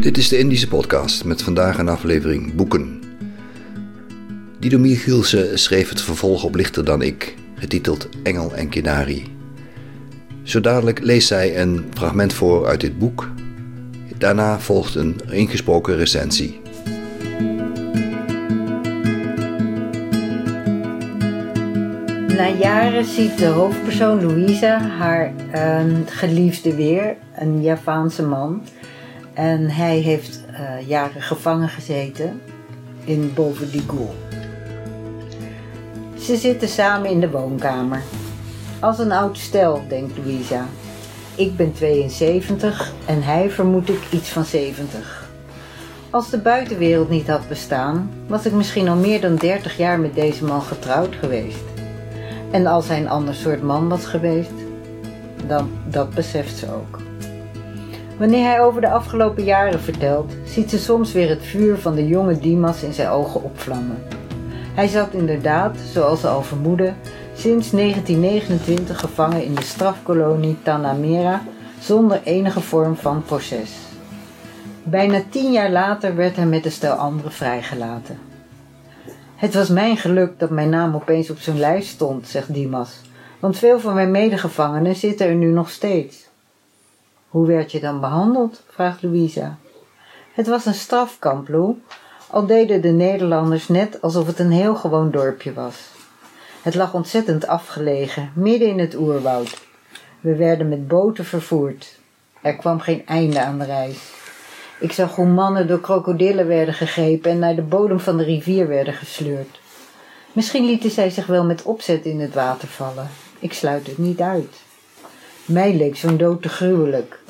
Dit is de Indische podcast met vandaag een aflevering Boeken. Dido Michielsen schreef het vervolg op Lichter dan ik, getiteld Engel en Kinari. Zo dadelijk leest zij een fragment voor uit dit boek. Daarna volgt een ingesproken recensie. Na jaren ziet de hoofdpersoon Louisa haar uh, geliefde weer, een Javaanse man. En hij heeft uh, jaren gevangen gezeten in Boven-Digul. Ze zitten samen in de woonkamer. Als een oud stel, denkt Louisa. Ik ben 72 en hij vermoed ik iets van 70. Als de buitenwereld niet had bestaan, was ik misschien al meer dan 30 jaar met deze man getrouwd geweest. En als hij een ander soort man was geweest, dan dat beseft ze ook. Wanneer hij over de afgelopen jaren vertelt, ziet ze soms weer het vuur van de jonge Dimas in zijn ogen opvlammen. Hij zat inderdaad, zoals ze al vermoedde, sinds 1929 gevangen in de strafkolonie Tanamera zonder enige vorm van proces. Bijna tien jaar later werd hij met een stel anderen vrijgelaten. Het was mijn geluk dat mijn naam opeens op zijn lijst stond, zegt Dimas, want veel van mijn medegevangenen zitten er nu nog steeds. Hoe werd je dan behandeld? vraagt Louisa. Het was een strafkamp, Lou, al deden de Nederlanders net alsof het een heel gewoon dorpje was. Het lag ontzettend afgelegen, midden in het oerwoud. We werden met boten vervoerd. Er kwam geen einde aan de reis. Ik zag hoe mannen door krokodillen werden gegrepen en naar de bodem van de rivier werden gesleurd. Misschien lieten zij zich wel met opzet in het water vallen. Ik sluit het niet uit. Mij leek zo'n dood te gruwelijk.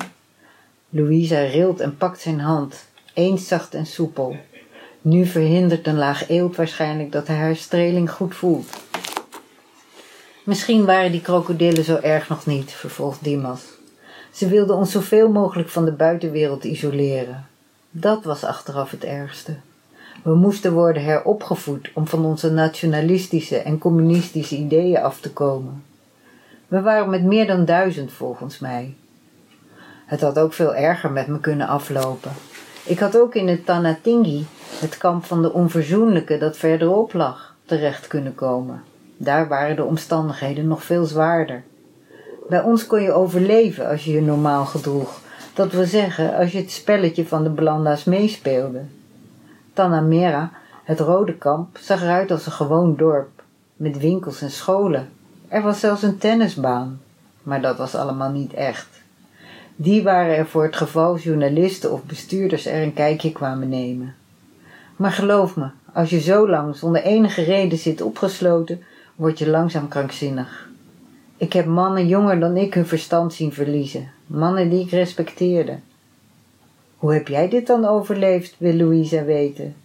Louisa rilt en pakt zijn hand, eens zacht en soepel. Nu verhindert een laag eelt waarschijnlijk dat hij haar streling goed voelt. Misschien waren die krokodillen zo erg nog niet, vervolgt Dimas. Ze wilden ons zoveel mogelijk van de buitenwereld isoleren. Dat was achteraf het ergste. We moesten worden heropgevoed om van onze nationalistische en communistische ideeën af te komen. We waren met meer dan duizend volgens mij. Het had ook veel erger met me kunnen aflopen. Ik had ook in het Tanatingi, het kamp van de onverzoenlijke dat verderop lag, terecht kunnen komen. Daar waren de omstandigheden nog veel zwaarder. Bij ons kon je overleven als je je normaal gedroeg, dat wil zeggen als je het spelletje van de Blanda's meespeelde. Tanamera, het rode kamp, zag eruit als een gewoon dorp, met winkels en scholen. Er was zelfs een tennisbaan, maar dat was allemaal niet echt. Die waren er voor het geval journalisten of bestuurders er een kijkje kwamen nemen. Maar geloof me, als je zo lang zonder enige reden zit opgesloten, word je langzaam krankzinnig. Ik heb mannen jonger dan ik hun verstand zien verliezen, mannen die ik respecteerde. Hoe heb jij dit dan overleefd, wil Louisa weten.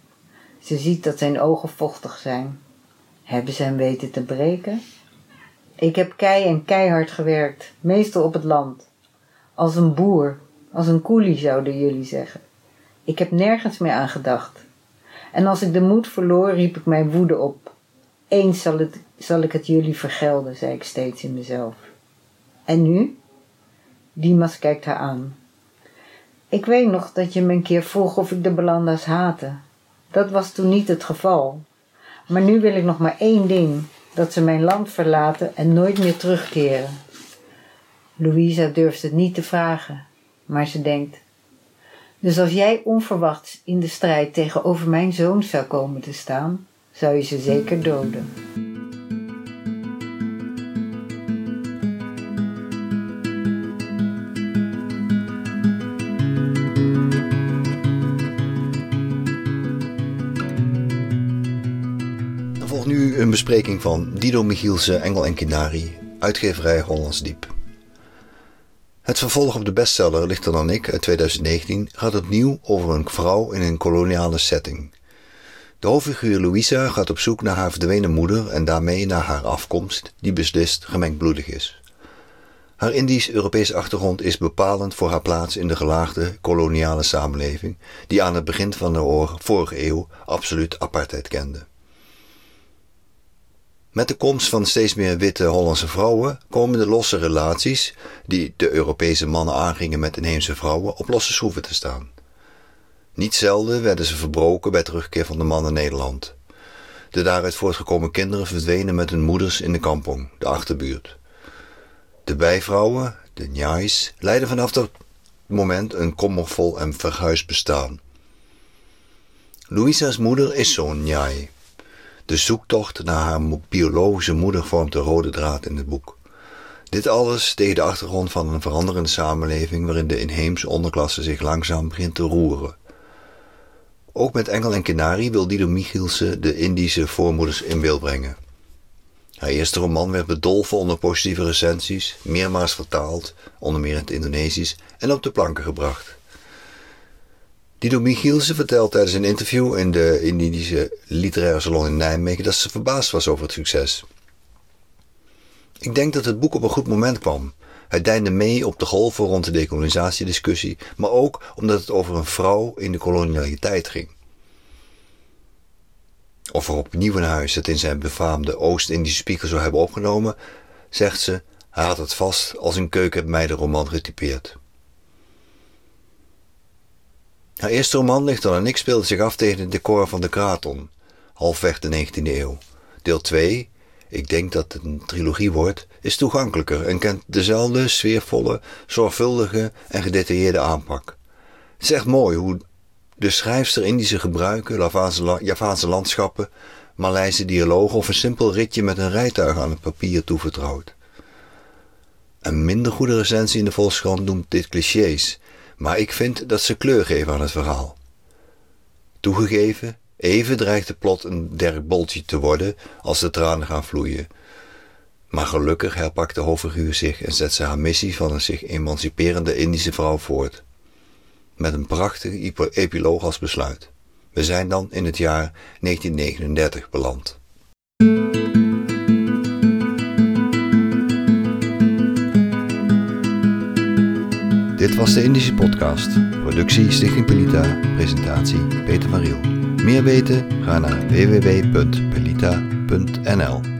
Ze ziet dat zijn ogen vochtig zijn. Hebben ze hem weten te breken? Ik heb kei en keihard gewerkt, meestal op het land. Als een boer, als een koelie zouden jullie zeggen. Ik heb nergens meer aan gedacht. En als ik de moed verloor, riep ik mijn woede op. Eens zal, ik het jullie vergelden, zei ik steeds in mezelf. En nu? Dimas kijkt haar aan. Ik weet nog dat je me een keer vroeg of ik de Belanda's haatte. Dat was toen niet het geval. Maar nu wil ik nog maar één ding: dat ze mijn land verlaten en nooit meer terugkeren. Louisa durft het niet te vragen, maar ze denkt: Dus als jij onverwachts in de strijd tegenover mijn zoon zou komen te staan, zou je ze zeker doden. Dan volgt nu een bespreking van Dido Michielsen, Engel en Kinari, uitgeverij Hollands Diep. Het vervolg op de bestseller Lichter dan ik uit 2019 gaat opnieuw over een vrouw in een koloniale setting. De hoofdfiguur Louisa gaat op zoek naar haar verdwenen moeder en daarmee naar haar afkomst, die beslist gemengdbloedig is. Haar Indisch-Europese achtergrond is bepalend voor haar plaats in de gelaagde koloniale samenleving, die aan het begin van de vorige eeuw absoluut apartheid kende. Met de komst van steeds meer witte Hollandse vrouwen komen de losse relaties, die de Europese mannen aangingen met inheemse vrouwen, op losse schroeven te staan. Niet zelden werden ze verbroken bij terugkeer van de man naar Nederland. De daaruit voortgekomen kinderen verdwenen met hun moeders in de kampong, de achterbuurt. De bijvrouwen, de njais, leidden vanaf dat moment een kommervol en verhuisd bestaan. Louisa's moeder is zo'n njai. De zoektocht naar haar biologische moeder vormt de rode draad in het boek. Dit alles tegen de achtergrond van een veranderende samenleving waarin de inheemse onderklasse zich langzaam begint te roeren. Ook met Engel en Kenari wil Dido Michielsen de Indische voormoeders in beeld brengen. Haar eerste roman werd bedolven onder positieve recensies, meermaals vertaald, onder meer in het Indonesisch, en op de planken gebracht. Dido Michielsen vertelt tijdens een interview in de Indische Literaire Salon in Nijmegen dat ze verbaasd was over het succes. Ik denk dat het boek op een goed moment kwam. Het deinde mee op de golven rond de decolonisatiediscussie, maar ook omdat het over een vrouw in de kolonialiteit ging. Of er opnieuw naar huis het in zijn befaamde Oost-Indische spiegel zou hebben opgenomen, zegt ze, hij had het vast als een keukenmeidenroman getypeerd. Haar eerste roman, Lichter dan ik, speelde zich af tegen het decor van de Kraton, halfweg de 19e eeuw. Deel 2, ik denk dat het een trilogie wordt, is toegankelijker en kent dezelfde sfeervolle, zorgvuldige en gedetailleerde aanpak. Het is echt mooi hoe de schrijfster Indische gebruiken, Javaanse landschappen, Maleise dialogen of een simpel ritje met een rijtuig aan het papier toevertrouwt. Een minder goede recensie in de Volkskrant noemt dit clichés, maar ik vind dat ze kleur geven aan het verhaal. Toegegeven, even dreigt de plot een Dirk Boltje te worden als de tranen gaan vloeien. Maar gelukkig herpakt de hoofdfiguur zich en zet ze haar missie van een zich emanciperende Indische vrouw voort. Met een prachtige epiloog als besluit. We zijn dan in het jaar 1939 beland. Was de Indische Podcast. Productie Stichting Pelita. Presentatie Peter van Riel. Meer weten? Ga naar www.pelita.nl